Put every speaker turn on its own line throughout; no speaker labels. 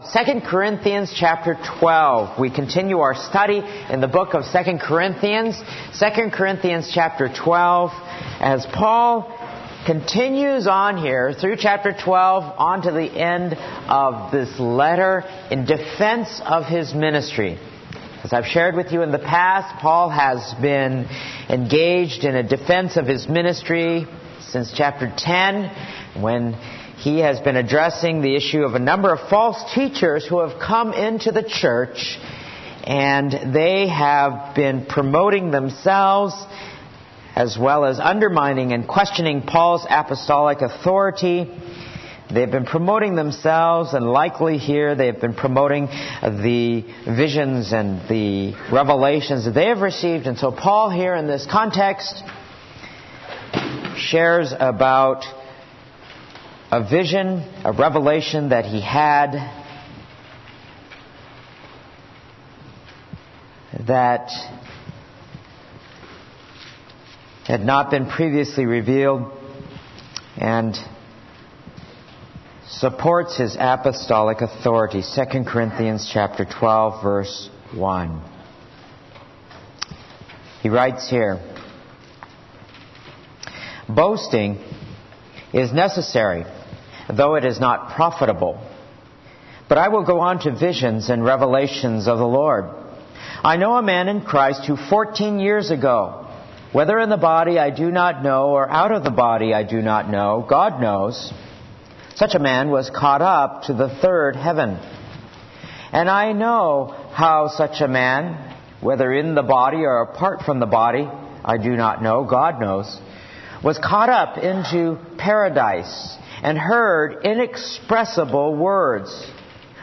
2 Corinthians chapter 12. We continue our study in the book of 2 Corinthians. 2 Corinthians chapter 12 as Paul continues on here through chapter 12 on to the end of this letter in defense of his ministry. As I've shared with you in the past, Paul has been engaged in a defense of his ministry since chapter 10 when he has been addressing the issue of a number of false teachers who have come into the church and they have been promoting themselves as well as undermining and questioning Paul's apostolic authority. They've been promoting themselves, and likely here they've been promoting the visions and the revelations that they have received. And so, Paul, here in this context, shares about a vision, a revelation that he had that had not been previously revealed and supports his apostolic authority. 2 corinthians chapter 12 verse 1 he writes here boasting is necessary though it is not profitable. But I will go on to visions and revelations of the Lord. I know a man in Christ who 14 years ago, whether in the body I do not know or out of the body I do not know, God knows, such a man was caught up to the third heaven. And I know how such a man, whether in the body or apart from the body, I do not know, God knows, was caught up into paradise and heard inexpressible words,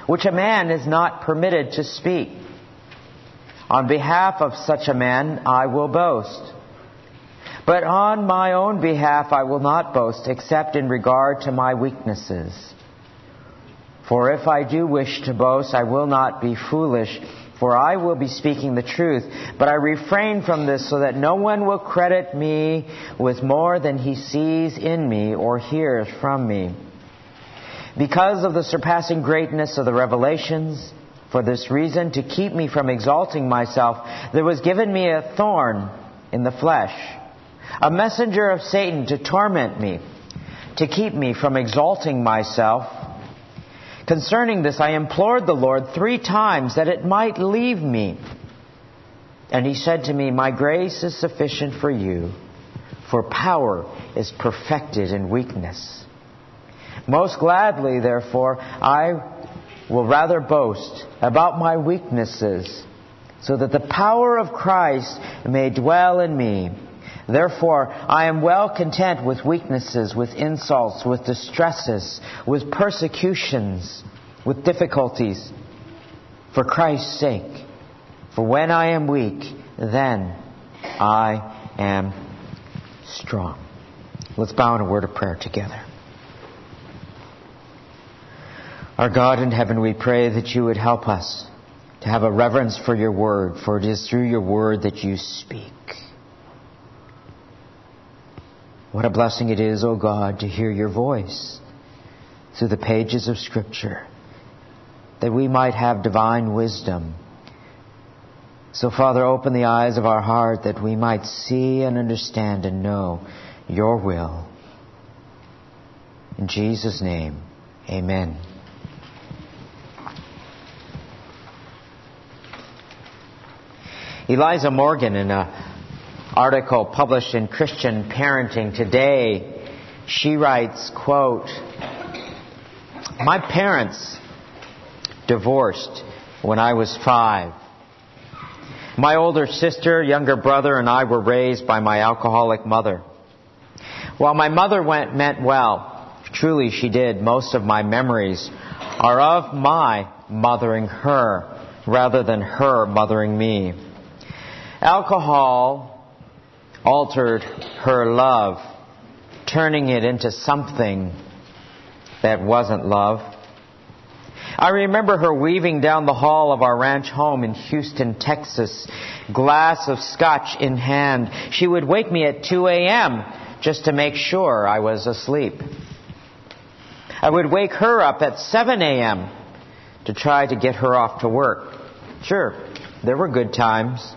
which a man is not permitted to speak. On behalf of such a man, I will boast. But on my own behalf, I will not boast, except in regard to my weaknesses. For if I do wish to boast, I will not be foolish for I will be speaking the truth. But I refrain from this so that no one will credit me with more than he sees in me or hears from me. Because of the surpassing greatness of the revelations, for this reason, to keep me from exalting myself, there was given me a thorn in the flesh, a messenger of Satan to torment me, to keep me from exalting myself. Concerning this, I implored the Lord three times that it might leave me. And he said to me, My grace is sufficient for you, for power is perfected in weakness. Most gladly, therefore, I will rather boast about my weaknesses, so that the power of Christ may dwell in me. Therefore, I am well content with weaknesses, with insults, with distresses, with persecutions, with difficulties, for Christ's sake. For when I am weak, then I am strong. Let's bow in a word of prayer together. Our God in heaven, we pray that you would help us to have a reverence for your word, for it is through your word that you speak. What a blessing it is, O oh God, to hear your voice through the pages of Scripture, that we might have divine wisdom. So, Father, open the eyes of our heart that we might see and understand and know your will. In Jesus' name, amen. Eliza Morgan, in a article published in Christian Parenting Today, she writes, quote, My parents divorced when I was five. My older sister, younger brother, and I were raised by my alcoholic mother. While my mother went, meant well, truly she did, most of my memories are of my mothering her rather than her mothering me. Alcohol altered her love, turning it into something that wasn't love. I remember her weaving down the hall of our ranch home in Houston, Texas, glass of scotch in hand. She would wake me at 2 a.m. just to make sure I was asleep. I would wake her up at 7 a.m. to try to get her off to work. Sure, there were good times,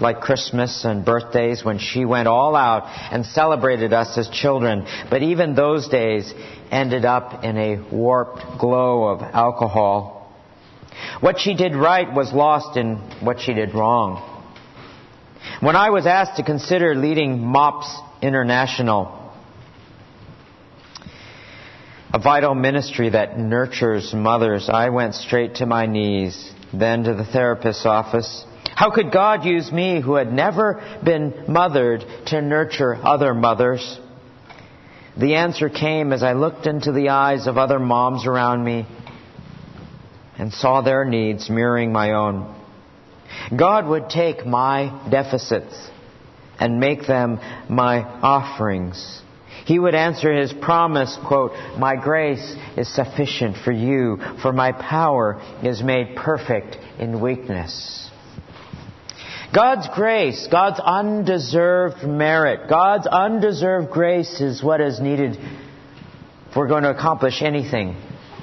like Christmas and birthdays when she went all out and celebrated us as children, but even those days ended up in a warped glow of alcohol. What she did right was lost in what she did wrong. When I was asked to consider leading MOPS International, a vital ministry that nurtures mothers, I went straight to my knees, then to the therapist's office. How could God use me, who had never been mothered, to nurture other mothers? The answer came as I looked into the eyes of other moms around me and saw their needs mirroring my own. God would take my deficits and make them my offerings. He would answer his promise, quote, My grace is sufficient for you, for my power is made perfect in weakness. God's grace, God's undeserved merit, God's undeserved grace is what is needed if we're going to accomplish anything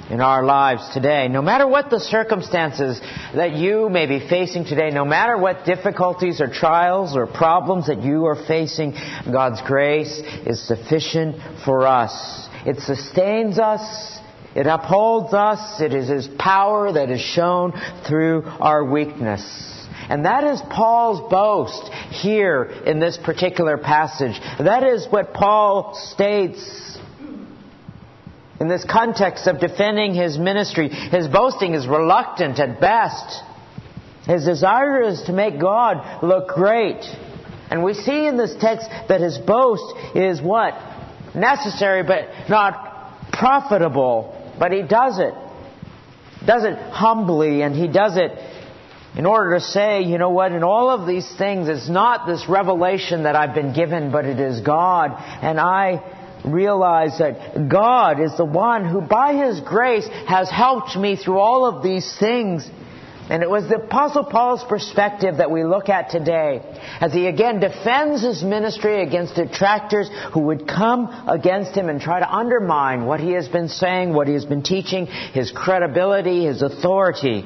in our lives today. No matter what the circumstances that you may be facing today, no matter what difficulties or trials or problems that you are facing, God's grace is sufficient for us. It sustains us. It upholds us. It is His power that is shown through our weakness. And that is Paul's boast here in this particular passage. That is what Paul states in this context of defending his ministry, his boasting is reluctant at best. His desire is to make God look great. And we see in this text that his boast is what? Necessary but not profitable. But he does it. Does it humbly and he does it in order to say, you know what, in all of these things, it's not this revelation that I've been given, but it is God. And I realize that God is the one who, by His grace, has helped me through all of these things. And it was the Apostle Paul's perspective that we look at today as he again defends his ministry against detractors who would come against him and try to undermine what he has been saying, what he has been teaching, his credibility, his authority.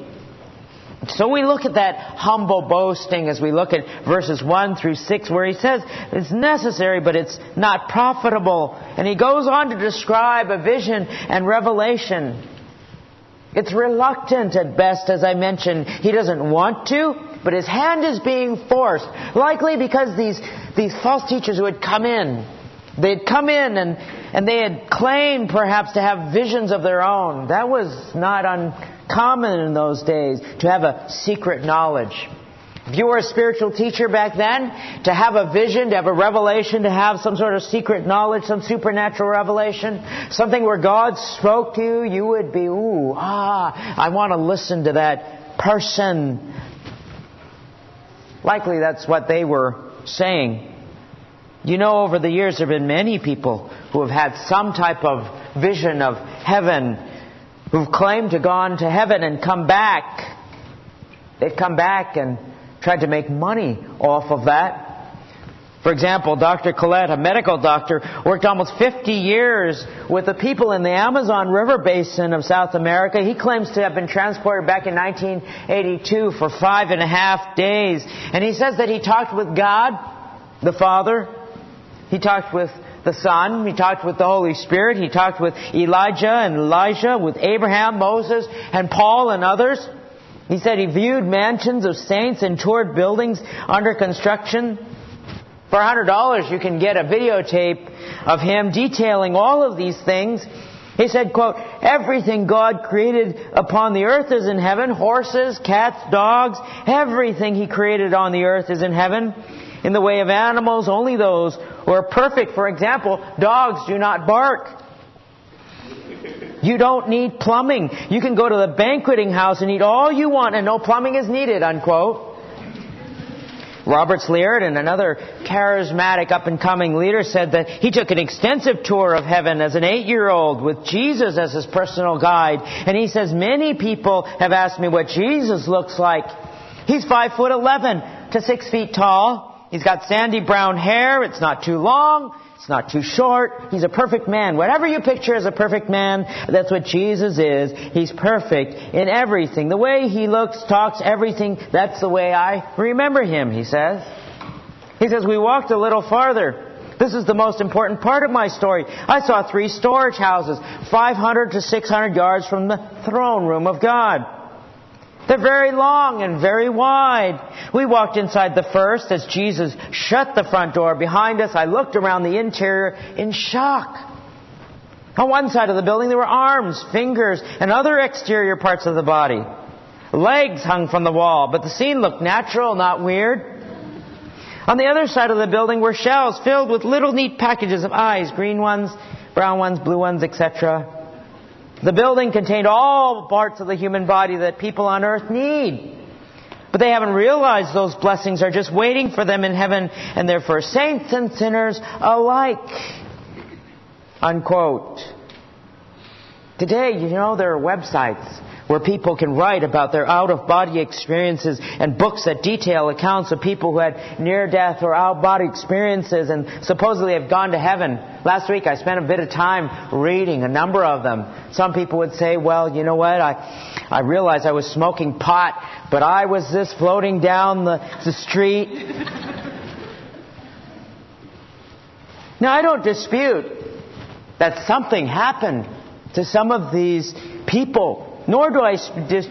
So we look at that humble boasting as we look at verses 1 through 6 where he says it's necessary but it's not profitable. And he goes on to describe a vision and revelation. It's reluctant at best, as I mentioned. He doesn't want to, but his hand is being forced. Likely because these, these false teachers who had come in, they had come in and, and they had claimed perhaps to have visions of their own. That was not un, common in those days to have a secret knowledge. If you were a spiritual teacher back then, to have a vision, to have a revelation, to have some sort of secret knowledge, some supernatural revelation, something where God spoke to you, you would be, ooh, ah, I want to listen to that person. Likely that's what they were saying. You know, over the years there have been many people who have had some type of vision of heaven who've claimed to gone to heaven and come back. They've come back and tried to make money off of that. For example, Dr. Collett, a medical doctor, worked almost 50 years with the people in the Amazon River basin of South America. He claims to have been transported back in 1982 for five and a half days. And he says that he talked with God, the Father. He talked with the Son. He talked with the Holy Spirit. He talked with Elijah and Elisha, with Abraham, Moses, and Paul and others. He said he viewed mansions of saints and toured buildings under construction. For $100, you can get a videotape of him detailing all of these things. He said, quote, everything God created upon the earth is in heaven. Horses, cats, dogs, everything He created on the earth is in heaven. In the way of animals, only those are perfect. For example, dogs do not bark. You don't need plumbing. You can go to the banqueting house and eat all you want and no plumbing is needed, unquote. Robert Liardon, another charismatic up and coming leader, said that he took an extensive tour of heaven as an eight year old with Jesus as his personal guide. And he says, many people have asked me what Jesus looks like. He's five foot eleven to six feet tall. He's got sandy brown hair. It's not too long. It's not too short. He's a perfect man. Whatever you picture as a perfect man, that's what Jesus is. He's perfect in everything. The way he looks, talks, everything, that's the way I remember him, he says. He says, we walked a little farther. This is the most important part of my story. I saw three storage houses, 500 to 600 yards from the throne room of God. They're very long and very wide. We walked inside the first as Jesus shut the front door behind us. I looked around the interior in shock. On one side of the building there were arms, fingers, and other exterior parts of the body. Legs hung from the wall, but the scene looked natural, not weird. On the other side of the building were shelves filled with little neat packages of eyes, green ones, brown ones, blue ones, etc. The building contained all parts of the human body that people on earth need. But they haven't realized those blessings are just waiting for them in heaven and they're for saints and sinners alike. Unquote. Today, you know, there are websites where people can write about their out of body experiences and books that detail accounts of people who had near death or out of body experiences and supposedly have gone to heaven. Last week I spent a bit of time reading a number of them. Some people would say, well, you know what, I, I realized I was smoking pot, but I was this floating down the, the street. now I don't dispute that something happened to some of these people nor do I just,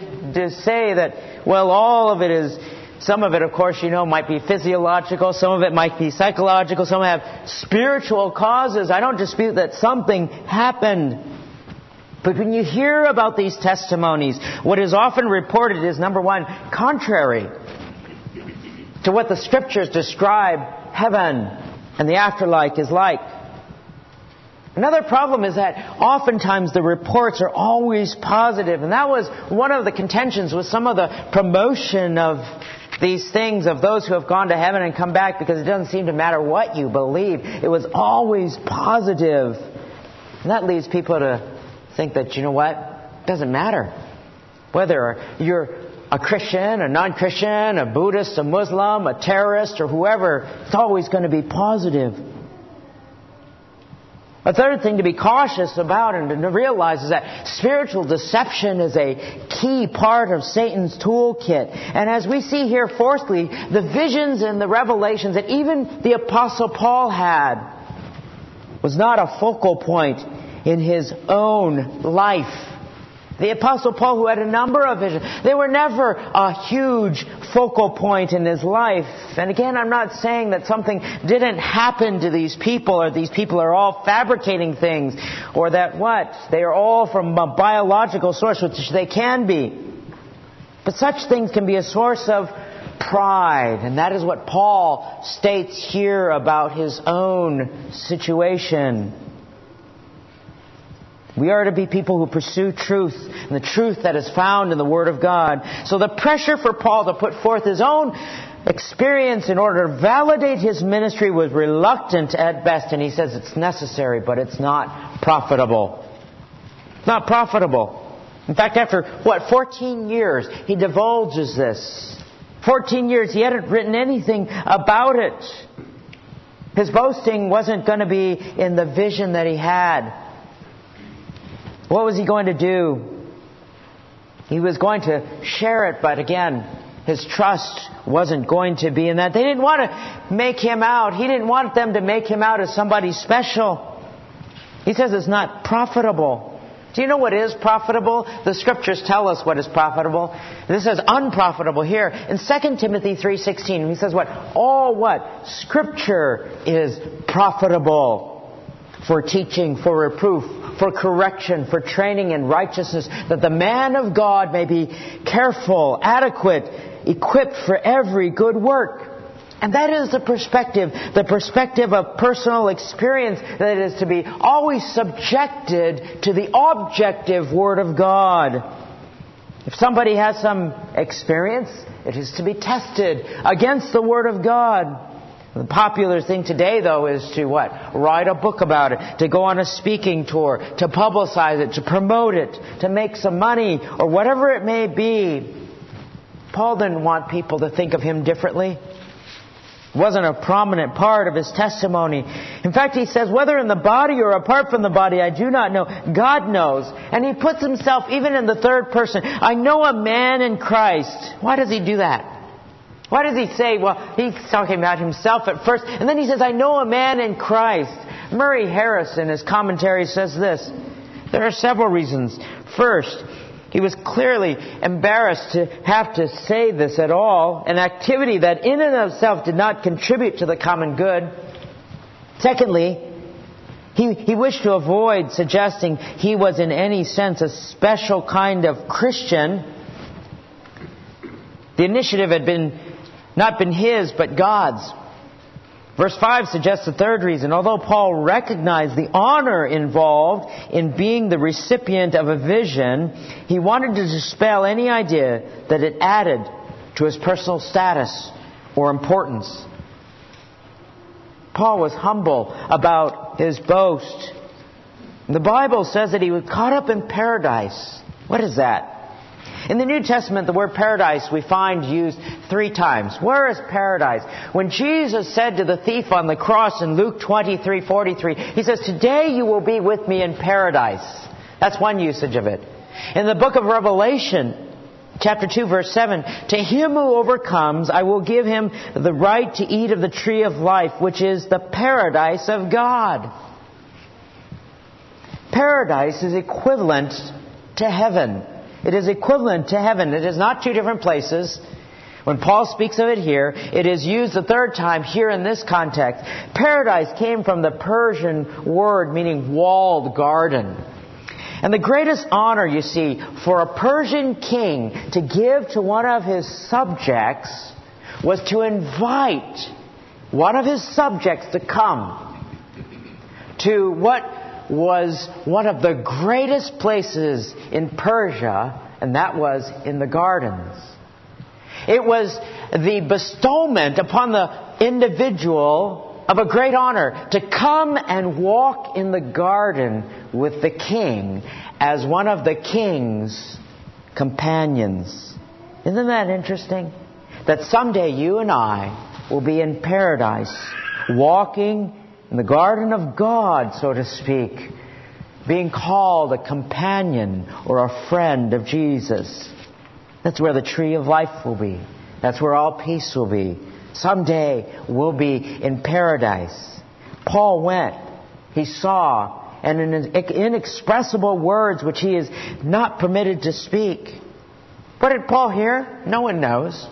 say that, well, all of it is, some of it, of course, you know, might be physiological, some of it might be psychological, some have spiritual causes. I don't dispute that something happened. But when you hear about these testimonies, what is often reported is number one, contrary to what the scriptures describe heaven and the afterlife is like. Another problem is that oftentimes the reports are always positive, and that was one of the contentions with some of the promotion of these things of those who have gone to heaven and come back because it doesn't seem to matter what you believe. It was always positive. And that leads people to think that, you know what? It doesn't matter. Whether you're a Christian, a non-Christian, a Buddhist, a Muslim, a terrorist, or whoever, it's always going to be positive. A third thing to be cautious about and to realize is that spiritual deception is a key part of Satan's toolkit. And as we see here, fourthly, the visions and the revelations that even the Apostle Paul had was not a focal point in his own life. The Apostle Paul, who had a number of visions, they were never a huge focal point in his life. And again, I'm not saying that something didn't happen to these people, or these people are all fabricating things, or that what? They are all from a biological source, which they can be. But such things can be a source of pride. And that is what Paul states here about his own situation. We are to be people who pursue truth and the truth that is found in the Word of God. So the pressure for Paul to put forth his own experience in order to validate his ministry was reluctant at best. And he says it's necessary, but it's not profitable. Not profitable. In fact, after, what, 14 years, he divulges this. 14 years, he hadn't written anything about it. His boasting wasn't going to be in the vision that he had. What was he going to do? He was going to share it, but again, his trust wasn't going to be in that. They didn't want to make him out. He didn't want them to make him out as somebody special. He says it's not profitable. Do you know what is profitable? The scriptures tell us what is profitable. This says unprofitable here. In 2 Timothy 3.16, he says what? All what? Scripture is profitable for teaching, for reproof, for correction, for training in righteousness, that the man of God may be careful, adequate, equipped for every good work. And that is the perspective, the perspective of personal experience that is to be always subjected to the objective Word of God. If somebody has some experience, it is to be tested against the Word of God. The popular thing today, though, is to what? Write a book about it, to go on a speaking tour, to publicize it, to promote it, to make some money, or whatever it may be. Paul didn't want people to think of him differently. It wasn't a prominent part of his testimony. In fact, he says, whether in the body or apart from the body, I do not know. God knows. And he puts himself even in the third person. I know a man in Christ. Why does he do that? Why does he say, well, he's talking about himself at first, and then he says, I know a man in Christ. Murray Harris in his commentary says this. There are several reasons. First, he was clearly embarrassed to have to say this at all, an activity that in and of itself did not contribute to the common good. Secondly, he, he wished to avoid suggesting he was in any sense a special kind of Christian. The initiative had been not been his, but God's. Verse 5 suggests a third reason. Although Paul recognized the honor involved in being the recipient of a vision, he wanted to dispel any idea that it added to his personal status or importance. Paul was humble about his boast. The Bible says that he was caught up in paradise. What is that? In the New Testament, the word paradise we find used three times. Where is paradise? When Jesus said to the thief on the cross in Luke 23, 43, he says, Today you will be with me in paradise. That's one usage of it. In the book of Revelation, chapter 2 verse 7 to him who overcomes i will give him the right to eat of the tree of life which is the paradise of god paradise is equivalent to heaven it is equivalent to heaven. It is not two different places. When Paul speaks of it here, it is used the third time here in this context. Paradise came from the Persian word meaning walled garden. And the greatest honor, you see, for a Persian king to give to one of his subjects was to invite one of his subjects to come to what was one of the greatest places in Persia, and that was in the gardens. It was the bestowment upon the individual of a great honor to come and walk in the garden with the king as one of the king's companions. Isn't that interesting? That someday you and I will be in paradise, walking in the garden of God, so to speak, being called a companion or a friend of Jesus. That's where the tree of life will be. That's where all peace will be. Someday we'll be in paradise. Paul went. He saw. And in inexpressible words which he is not permitted to speak. What did Paul hear? No one knows.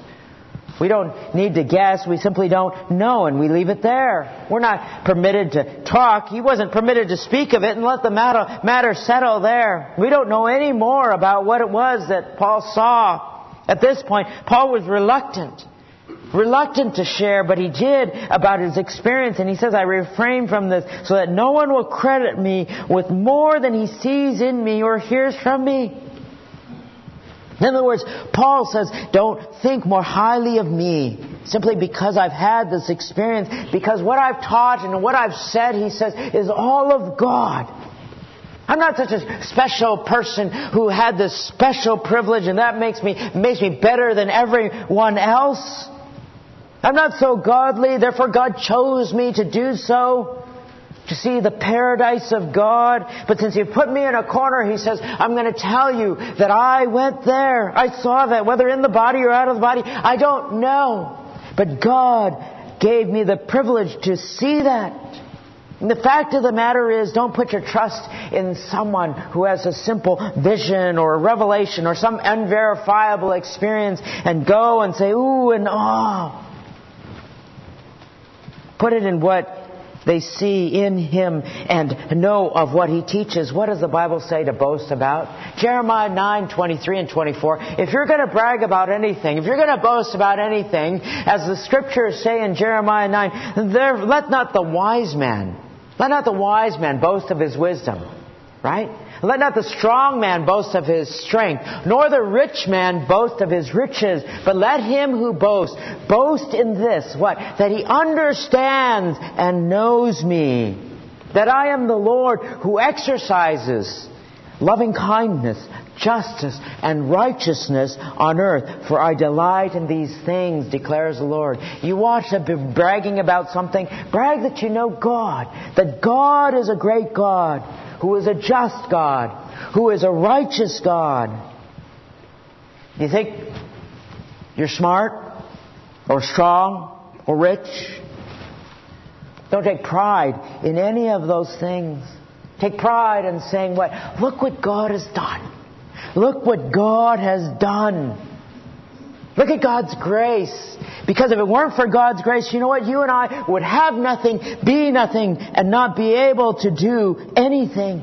We don't need to guess. We simply don't know, and we leave it there. We're not permitted to talk. He wasn't permitted to speak of it and let the matter, matter settle there. We don't know any more about what it was that Paul saw. At this point, Paul was reluctant. Reluctant to share, but he did about his experience, and he says, I refrain from this so that no one will credit me with more than he sees in me or hears from me. In other words, Paul says, don't think more highly of me simply because I've had this experience, because what I've taught and what I've said, he says, is all of God. I'm not such a special person who had this special privilege and that makes me, makes me better than everyone else. I'm not so godly, therefore God chose me to do so to see the paradise of God. But since you put me in a corner, he says, I'm going to tell you that I went there. I saw that, whether in the body or out of the body, I don't know. But God gave me the privilege to see that. And the fact of the matter is, don't put your trust in someone who has a simple vision or a revelation or some unverifiable experience and go and say, ooh and oh. Put it in what they see in him and know of what he teaches. What does the Bible say to boast about? Jeremiah 9, 23 and 24. If you're going to brag about anything, if you're going to boast about anything, as the scriptures say in Jeremiah 9, there, let not the wise man, let not the wise man boast of his wisdom. Right? Let not the strong man boast of his strength, nor the rich man boast of his riches, but let him who boasts boast in this, what? That he understands and knows me. That I am the Lord who exercises loving kindness, justice and righteousness on earth. For I delight in these things, declares the Lord. You want to be bragging about something? Brag that you know God. That God is a great God, who is a just God, who is a righteous God. You think you're smart or strong or rich? Don't take pride in any of those things. Take pride in saying what? Look what God has done. Look what God has done. Look at God's grace. Because if it weren't for God's grace, you know what? You and I would have nothing, be nothing, and not be able to do anything.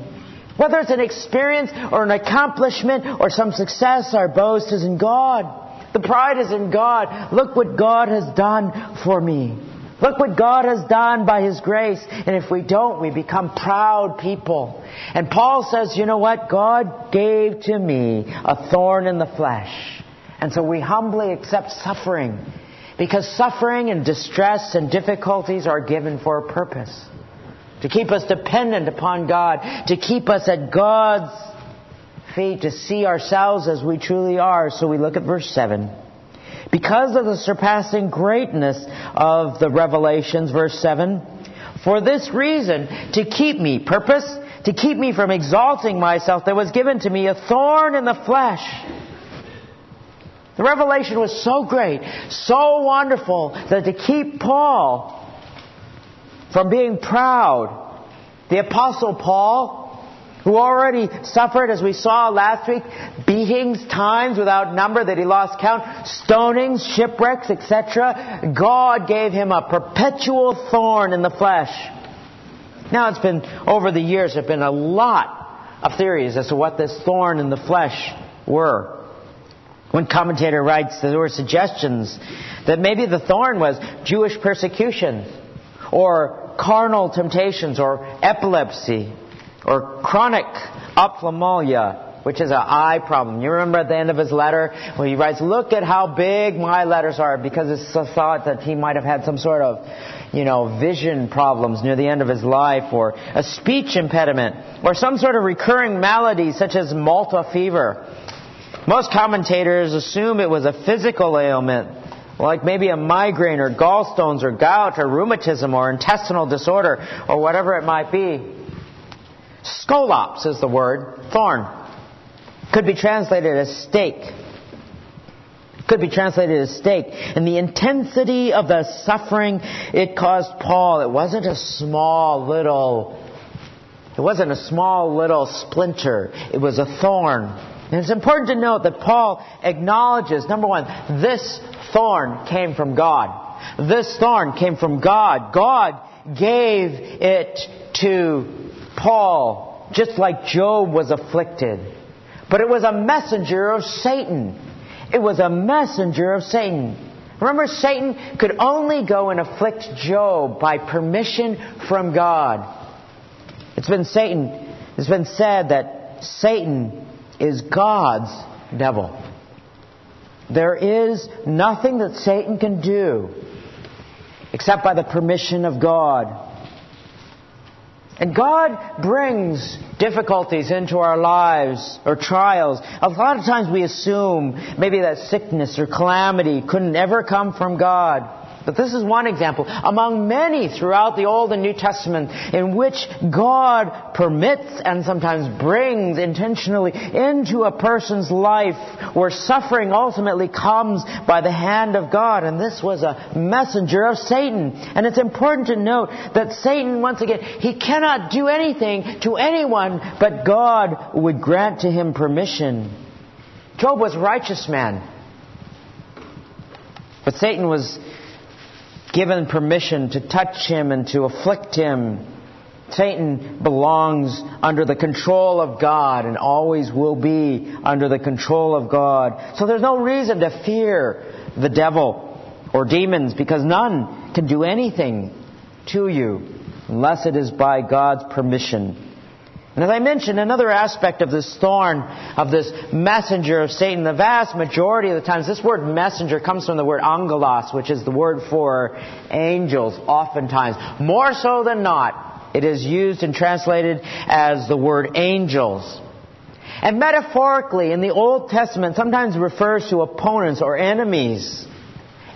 Whether it's an experience or an accomplishment or some success, our boast is in God. The pride is in God. Look what God has done for me. Look what God has done by His grace. And if we don't, we become proud people. And Paul says, you know what? God gave to me a thorn in the flesh. And so we humbly accept suffering. Because suffering and distress and difficulties are given for a purpose. To keep us dependent upon God. To keep us at God's feet. To see ourselves as we truly are. So we look at verse 7. Because of the surpassing greatness of the revelations, verse 7, for this reason, to keep me, purpose, to keep me from exalting myself, there was given to me a thorn in the flesh. The revelation was so great, so wonderful, that to keep Paul from being proud, the apostle Paul who already suffered, as we saw last week, beatings, times without number that he lost count, stonings, shipwrecks, etc. God gave him a perpetual thorn in the flesh. Now it's been, over the years, there have been a lot of theories as to what this thorn in the flesh were. One commentator writes there were suggestions that maybe the thorn was Jewish persecution, or carnal temptations, or epilepsy, or chronic ophthalmia, which is an eye problem. You remember at the end of his letter where he writes, look at how big my letters are because it's a thought that he might have had some sort of, you know, vision problems near the end of his life or a speech impediment or some sort of recurring malady such as Malta fever. Most commentators assume it was a physical ailment like maybe a migraine or gallstones or gout or rheumatism or intestinal disorder or whatever it might be. Skolops is the word, thorn. Could be translated as stake. Could be translated as stake. And the intensity of the suffering it caused Paul, it wasn't a small little, it wasn't a small little splinter. It was a thorn. And it's important to note that Paul acknowledges, number one, this thorn came from God. This thorn came from God. God gave it to Paul, just like Job was afflicted. But it was a messenger of Satan. It was a messenger of Satan. Remember, Satan could only go and afflict Job by permission from God. It's been Satan, it's been said that Satan is God's devil. There is nothing that Satan can do except by the permission of God. And God brings difficulties into our lives or trials. A lot of times we assume maybe that sickness or calamity couldn't ever come from God. But this is one example among many throughout the Old and New Testament in which God permits and sometimes brings intentionally into a person's life where suffering ultimately comes by the hand of God. And this was a messenger of Satan. And it's important to note that Satan, once again, he cannot do anything to anyone, but God would grant to him permission. Job was a righteous man. But Satan was given permission to touch him and to afflict him. Satan belongs under the control of God and always will be under the control of God. So there's no reason to fear the devil or demons because none can do anything to you unless it is by God's permission. And as I mentioned, another aspect of this thorn, of this messenger of Satan, the vast majority of the times, this word messenger comes from the word angelos, which is the word for angels, oftentimes. More so than not, it is used and translated as the word angels. And metaphorically, in the Old Testament, sometimes refers to opponents or enemies.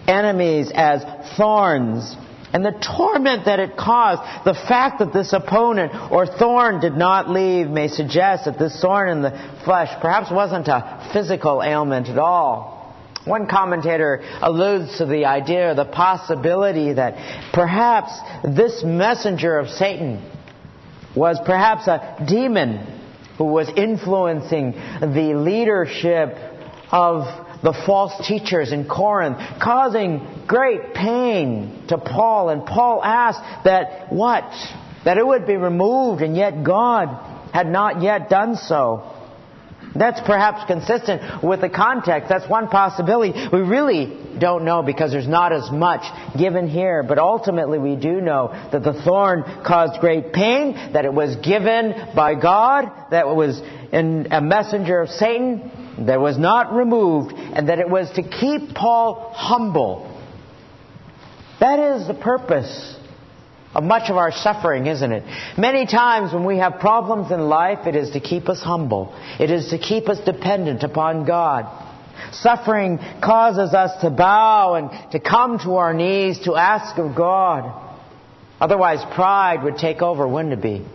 Enemies as thorns. And the torment that it caused, the fact that this opponent or thorn did not leave may suggest that this thorn in the flesh perhaps wasn't a physical ailment at all. One commentator alludes to the idea, or the possibility that perhaps this messenger of Satan was perhaps a demon who was influencing the leadership of the false teachers in Corinth, causing great pain to Paul. And Paul asked that what? That it would be removed, and yet God had not yet done so. That's perhaps consistent with the context. That's one possibility. We really don't know because there's not as much given here. But ultimately we do know that the thorn caused great pain, that it was given by God, that it was a messenger of Satan, that was not removed, and that it was to keep Paul humble. That is the purpose of much of our suffering, isn't it? Many times when we have problems in life, it is to keep us humble. It is to keep us dependent upon God. Suffering causes us to bow and to come to our knees to ask of God. Otherwise, pride would take over, wouldn't it be?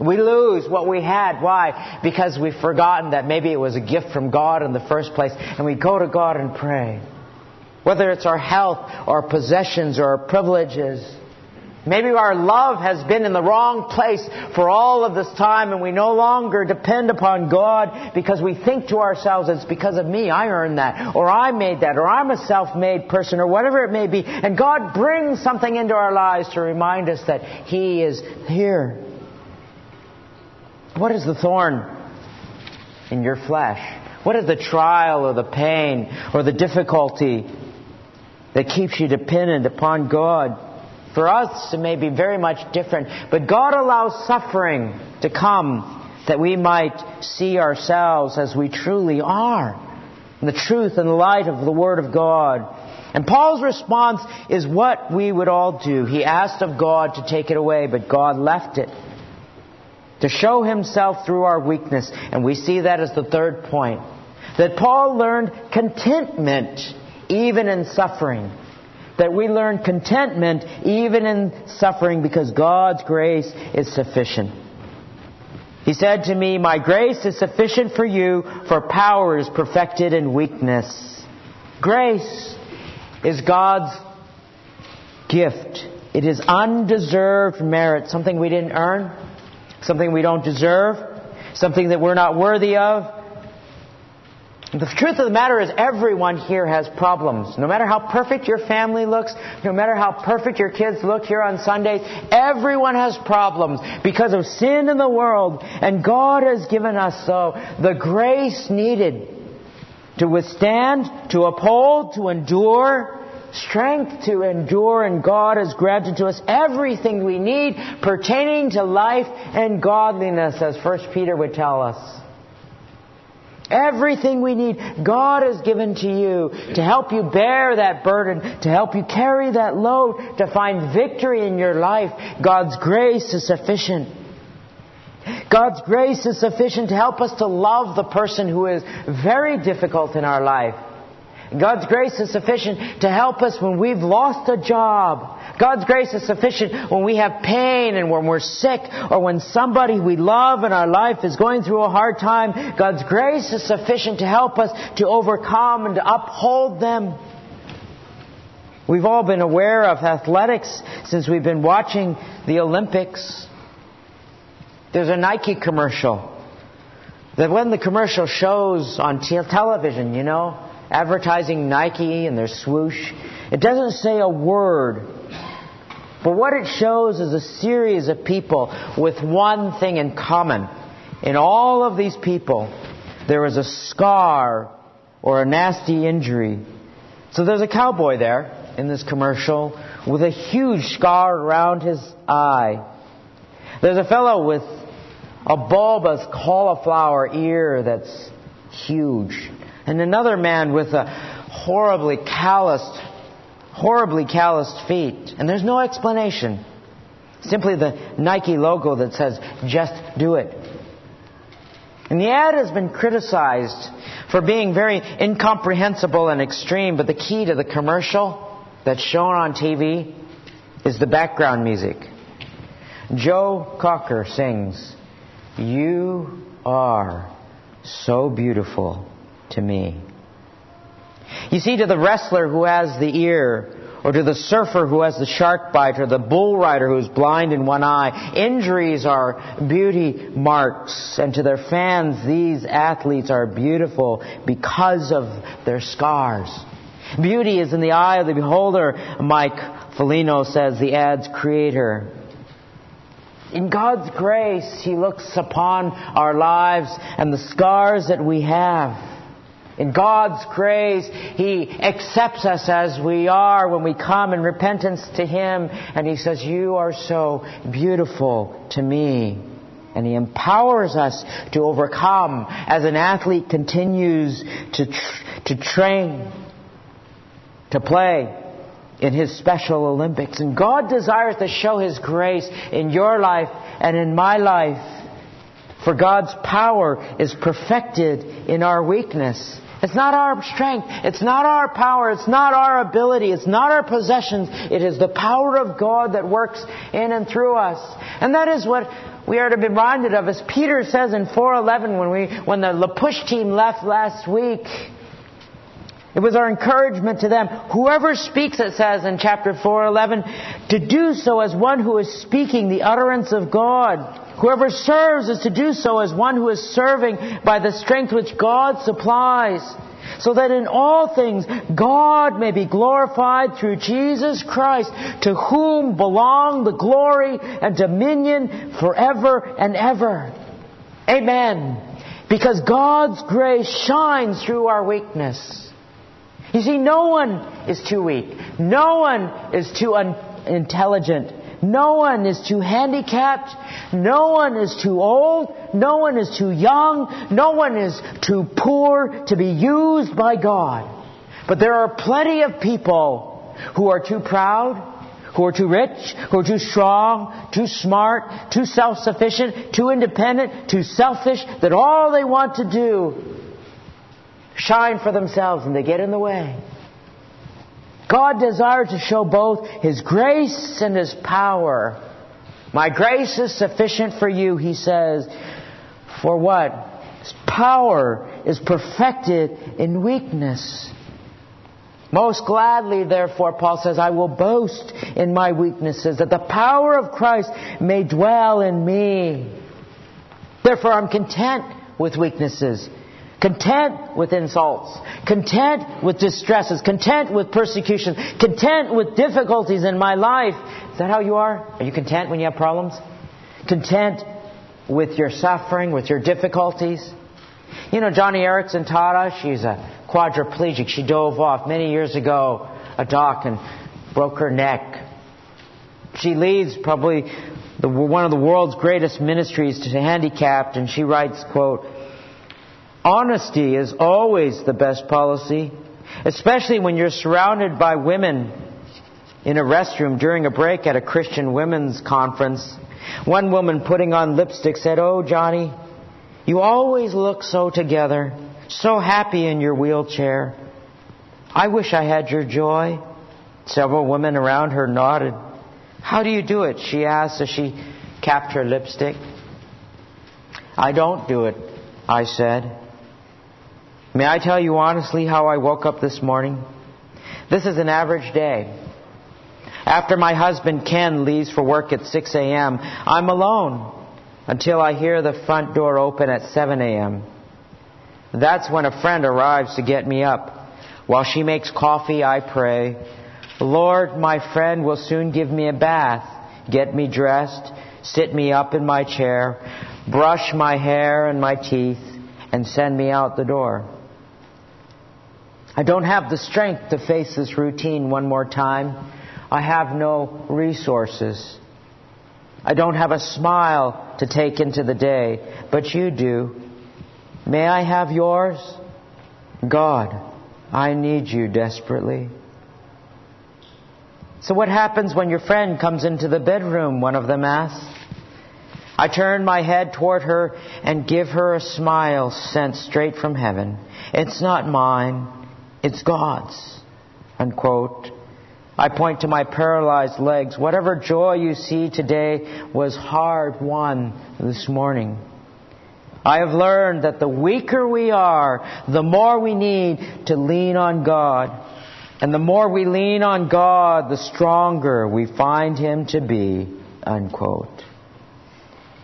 We lose what we had. Why? Because we've forgotten that maybe it was a gift from God in the first place, and we go to God and pray. Whether it's our health, our possessions, or our privileges. Maybe our love has been in the wrong place for all of this time and we no longer depend upon God because we think to ourselves, it's because of me, I earned that, or I made that, or I'm a self-made person, or whatever it may be. And God brings something into our lives to remind us that He is here. What is the thorn in your flesh? What is the trial or the pain or the difficulty that keeps you dependent upon God? For us, it may be very much different, but God allows suffering to come that we might see ourselves as we truly are, in the truth and the light of the Word of God. And Paul's response is what we would all do. He asked of God to take it away, but God left it. To show himself through our weakness. And we see that as the third point. That Paul learned contentment even in suffering that we learn contentment even in suffering because God's grace is sufficient. He said to me, My grace is sufficient for you, for power is perfected in weakness. Grace is God's gift. It is undeserved merit, something we didn't earn, something we don't deserve, something that we're not worthy of, the truth of the matter is everyone here has problems. No matter how perfect your family looks, no matter how perfect your kids look here on Sundays, everyone has problems because of sin in the world. And God has given us so the grace needed to withstand, to uphold, to endure, strength to endure, and God has granted to us everything we need pertaining to life and godliness, as First Peter would tell us. Everything we need, God has given to you to help you bear that burden, to help you carry that load, to find victory in your life. God's grace is sufficient. God's grace is sufficient to help us to love the person who is very difficult in our life. God's grace is sufficient to help us when we've lost a job God's grace is sufficient when we have pain and when we're sick or when somebody we love in our life is going through a hard time. God's grace is sufficient to help us to overcome and to uphold them. We've all been aware of athletics since we've been watching the Olympics. There's a Nike commercial that when the commercial shows on television, you know, advertising Nike and their swoosh, it doesn't say a word but what it shows is a series of people with one thing in common. In all of these people, there is a scar or a nasty injury. So there's a cowboy there in this commercial with a huge scar around his eye. There's a fellow with a bulbous cauliflower ear that's huge. And another man with a horribly calloused horribly calloused feet. And there's no explanation. Simply the Nike logo that says, just do it. And the ad has been criticized for being very incomprehensible and extreme, but the key to the commercial that's shown on TV is the background music. Joe Cocker sings, You are so beautiful to me. You see, to the wrestler who has the ear, or to the surfer who has the shark bite, or the bull rider who's blind in one eye, injuries are beauty marks. And to their fans, these athletes are beautiful because of their scars. Beauty is in the eye of the beholder, Mike Foligno says, the ad's creator. In God's grace, He looks upon our lives and the scars that we have. In God's grace, He accepts us as we are when we come in repentance to Him, and He says, You are so beautiful to me. And He empowers us to overcome as an athlete continues to, tr- to train, to play in His special Olympics. And God desires to show His grace in your life and in my life. For God's power is perfected in our weakness. It's not our strength. It's not our power. It's not our ability. It's not our possessions. It is the power of God that works in and through us. And that is what we are to be reminded of. As Peter says in 411 when we, when the La Push team left last week, it was our encouragement to them. Whoever speaks, it says in chapter 411, to do so as one who is speaking the utterance of God. Whoever serves is to do so as one who is serving by the strength which God supplies. So that in all things God may be glorified through Jesus Christ, to whom belong the glory and dominion forever and ever. Amen. Because God's grace shines through our weakness. You see, no one is too weak. No one is too unintelligent. No one is too handicapped. No one is too old. No one is too young. No one is too poor to be used by God. But there are plenty of people who are too proud, who are too rich, who are too strong, too smart, too self-sufficient, too independent, too selfish, that all they want to do shine for themselves and they get in the way. God desires to show both His grace and His power. My grace is sufficient for you, He says. For what? Power is perfected in weakness. Most gladly, therefore, Paul says, I will boast in my weaknesses, that the power of Christ may dwell in me. Therefore, I'm content with weaknesses Content with insults. Content with distresses. Content with persecution. Content with difficulties in my life. Is that how you are? Are you content when you have problems? Content with your suffering, with your difficulties? You know, Joni Eareckson taught us, she's a quadriplegic. She dove off many years ago a dock and broke her neck. She leads probably the, one of the world's greatest ministries to handicapped, and she writes, quote, Honesty is always the best policy, especially when you're surrounded by women in a restroom during a break at a Christian women's conference. One woman putting on lipstick said, Oh, Joni, you always look so together, so happy in your wheelchair. I wish I had your joy. Several women around her nodded. How do you do it? She asked as she capped her lipstick. I don't do it, I said. May I tell you honestly how I woke up this morning? This is an average day. After my husband Ken leaves for work at 6 a.m., I'm alone until I hear the front door open at 7 a.m. That's when a friend arrives to get me up. While she makes coffee, I pray, Lord, my friend will soon give me a bath, get me dressed, sit me up in my chair, brush my hair and my teeth, and send me out the door. I don't have the strength to face this routine one more time. I have no resources. I don't have a smile to take into the day, but you do. May I have yours? God, I need you desperately. So what happens when your friend comes into the bedroom? One of them asks. I turn my head toward her and give her a smile sent straight from heaven. It's not mine, it's God's. Unquote. I point to my paralyzed legs. Whatever joy you see today was hard won this morning. I have learned that the weaker we are, the more we need to lean on God. And the more we lean on God, the stronger we find Him to be. Unquote.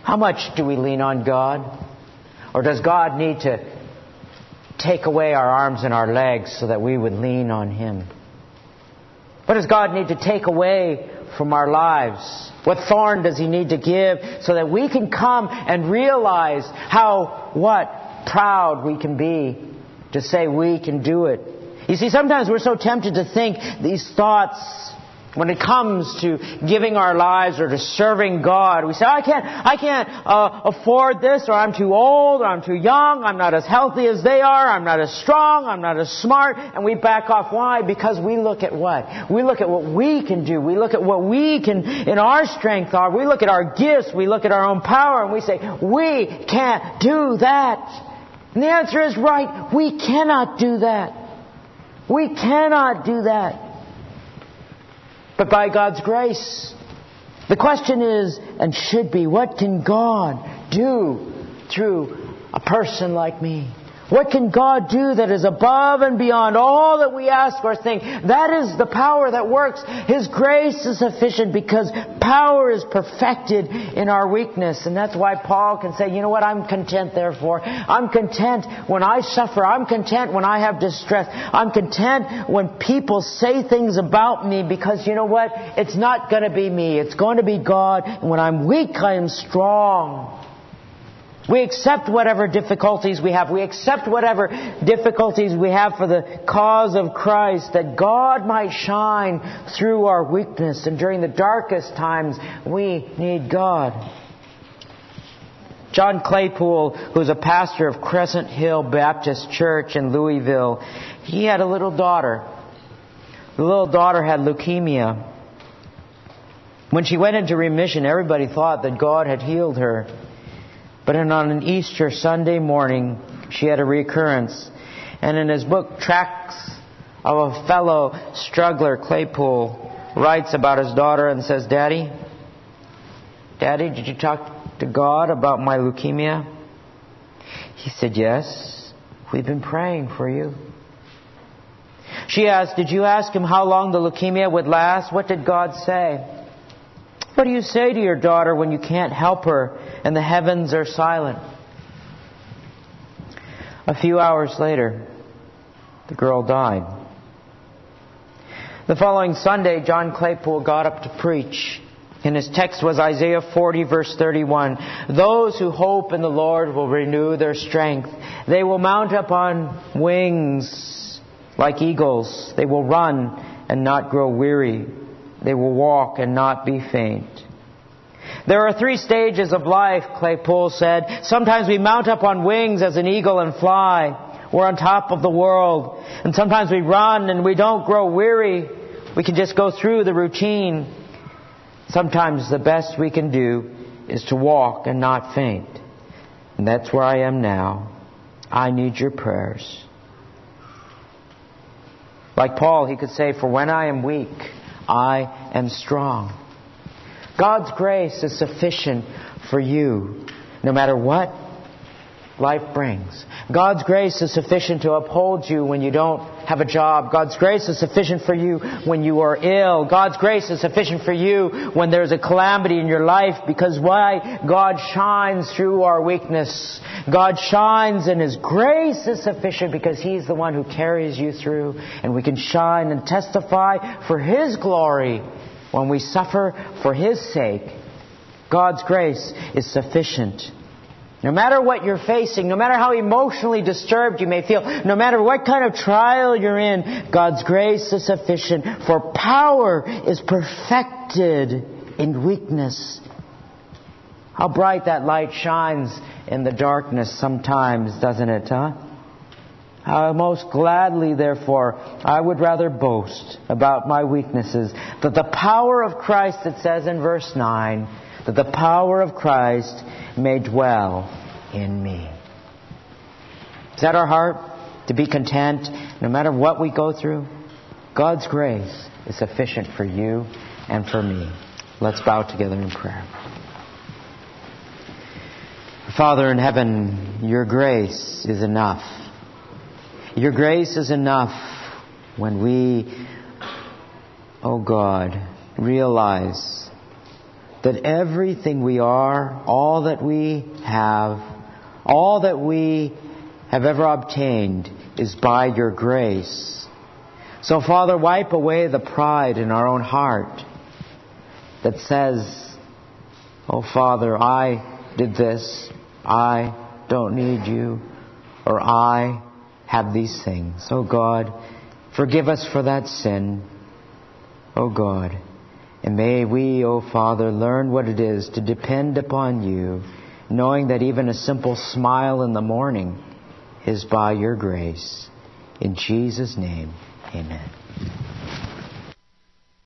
How much do we lean on God? Or does God need to take away our arms and our legs so that we would lean on Him? What does God need to take away from our lives? What thorn does He need to give so that we can come and realize how, what, proud we can be to say we can do it? You see, sometimes we're so tempted to think these thoughts when it comes to giving our lives or to serving God, we say, I can't, I can't uh, afford this, or I'm too old, or I'm too young, I'm not as healthy as they are, I'm not as strong, I'm not as smart, and we back off. Why? Because we look at what? We look at what we can do. We look at what we can, in our strength are. We look at our gifts. We look at our own power, and we say, we can't do that. And the answer is right. We cannot do that. We cannot do that but by God's grace. The question is, and should be, what can God do through a person like me? What can God do that is above and beyond all that we ask or think? That is the power that works. His grace is sufficient because power is perfected in our weakness. And that's why Paul can say, you know what, I'm content therefore. I'm content when I suffer. I'm content when I have distress. I'm content when people say things about me because you know what? It's not going to be me. It's going to be God. And when I'm weak, I am strong. We accept whatever difficulties we have. We accept whatever difficulties we have for the cause of Christ, that God might shine through our weakness. And during the darkest times, we need God. John Claypool, who's a pastor of Crescent Hill Baptist Church in Louisville, he had a little daughter. The little daughter had leukemia. When she went into remission, everybody thought that God had healed her. But on an Easter Sunday morning, she had a recurrence. And in his book, Tracks of a Fellow Struggler, Claypool writes about his daughter and says, Daddy, Daddy, did you talk to God about my leukemia? He said, Yes. We've been praying for you. She asked, Did you ask him how long the leukemia would last? What did God say? What do you say to your daughter when you can't help her and the heavens are silent? A few hours later, the girl died. The following Sunday, John Claypool got up to preach. And his text was Isaiah 40 verse 31. Those who hope in the Lord will renew their strength. They will mount up on wings like eagles. They will run and not grow weary. They will walk and not be faint. There are three stages of life, Claypool said. Sometimes we mount up on wings as an eagle and fly. We're on top of the world. And sometimes we run and we don't grow weary. We can just go through the routine. Sometimes the best we can do is to walk and not faint. And that's where I am now. I need your prayers. Like Paul, he could say, For when I am weak, I am strong. God's grace is sufficient for you, no matter what life brings. God's grace is sufficient to uphold you when you don't have a job. God's grace is sufficient for you when you are ill. God's grace is sufficient for you when there's a calamity in your life because why? God shines through our weakness. God shines and His grace is sufficient because He's the one who carries you through and we can shine and testify for His glory when we suffer for His sake. God's grace is sufficient. No matter what you're facing, no matter how emotionally disturbed you may feel, no matter what kind of trial you're in, God's grace is sufficient, for power is perfected in weakness. How bright that light shines in the darkness sometimes, doesn't it, huh? Most gladly, therefore, I would rather boast about my weaknesses, that the power of Christ, it says in verse 9, that the power of Christ may dwell in me. Is that our heart? To be content no matter what we go through? God's grace is sufficient for you and for me. Let's bow together in prayer. Father in heaven, your grace is enough. Your grace is enough when we, oh God, realize that everything we are, all that we have, all that we have ever obtained is by your grace. So, Father, wipe away the pride in our own heart that says, Oh, Father, I did this. I don't need you. Or I have these things. Oh, God, forgive us for that sin. Oh, God. And may we, O oh Father, learn what it is to depend upon you, knowing that even a simple smile in the morning is by your grace. In Jesus' name, amen.